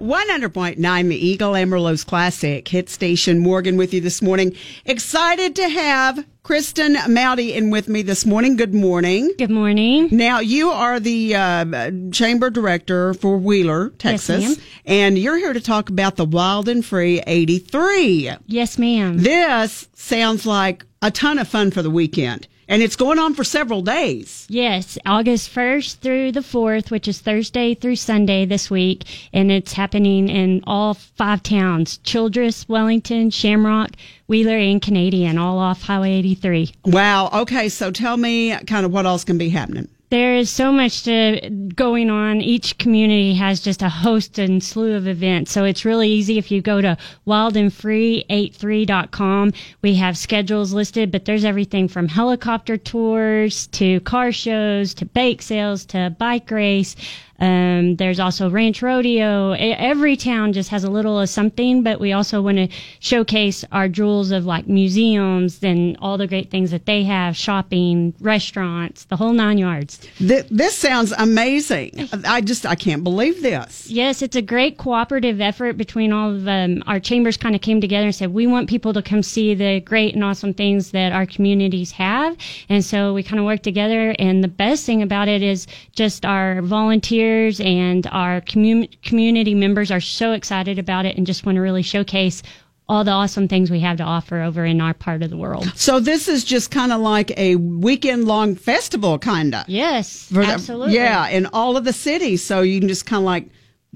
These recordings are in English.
100.9 The Eagle Amarillo's Classic Hit Station Morgan with you this morning. Excited to have Kristen Moudy in with me this morning. Good morning. Good morning. Now, you are the uh, chamber director for Wheeler, Texas, ma'am. and you're here to talk about the Wild and Free 83. Yes, ma'am. This sounds like a ton of fun for the weekend, and it's going on for several days. Yes, August 1st through the 4th, which is Thursday through Sunday this week, and it's happening in all five towns Childress, Wellington, Shamrock, Wheeler, and Canadian, all off Highway 83. Wow. Okay, so tell me kind of what else can be happening. There is so much to, going on. Each community has just a host and slew of events. So it's really easy if you go to wildandfree83.com. We have schedules listed, but there's everything from helicopter tours to car shows to bake sales to bike race. Um, there's also ranch rodeo. Every town just has a little of something, but we also want to showcase our jewels of like museums and all the great things that they have, shopping, restaurants, the whole nine yards. Th- this sounds amazing. I just I can't believe this. Yes, it's a great cooperative effort between all of um, our chambers. Kind of came together and said we want people to come see the great and awesome things that our communities have, and so we kind of work together. And the best thing about it is just our volunteers and our commu- community members are so excited about it and just want to really showcase all the awesome things we have to offer over in our part of the world. So this is just kind of like a weekend long festival, kind of. Yes, the- absolutely. yeah, in all of the cities. So you can just kind of like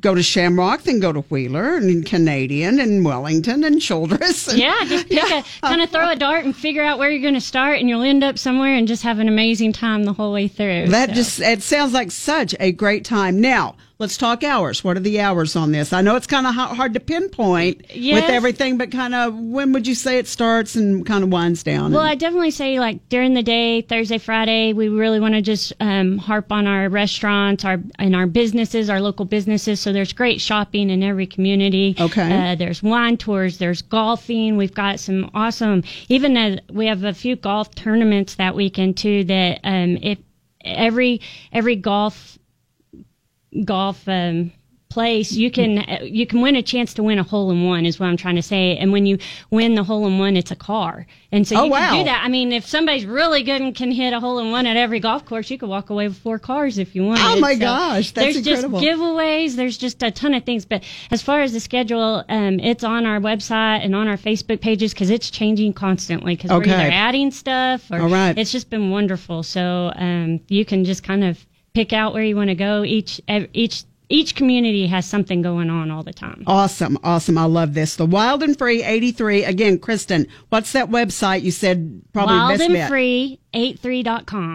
go to Shamrock, then go to Wheeler and Canadian and Wellington and Childress. and- Yeah, just pick a kind of throw a dart and figure out where you're going to start, and you'll end up somewhere and just have an amazing time the whole way through. That So- just it sounds like such a great time. Now let's talk hours. What are the hours on this? I know it's kind of hard to pinpoint with everything, but kind of when would you say it starts and kind of winds down? Well, and- I definitely say like during the day, Thursday, Friday, we really want to just um, harp on our restaurants, our and our businesses, our local businesses. So there's great shopping in every community. Okay. Uh, there's wine tours. There's golfing. We've got some awesome. Even uh, we have a few golf tournaments that weekend too. That um, if every every golf golf um, place, you can you can win a chance to win a hole in one. Is what I'm trying to say. And when you win the hole in one, it's a car. And so Oh, you wow. can do that. I mean, if somebody's really good and can hit a hole in one at every golf course, you could walk away with four cars if you want. Oh, my gosh, that's there's incredible. just giveaways. There's just a ton of things. But as far as the schedule, um, it's on our website and on our Facebook pages because it's changing constantly. Because Okay. we're either adding stuff or All right. it's just been wonderful. So um, you can just kind of pick out where you want to go. Each each each community has something going on all the time. Awesome, awesome. I love this. The Wild and Free 83. Again, Kristen, what's that website you said probably best bet? Wildandfree83.com.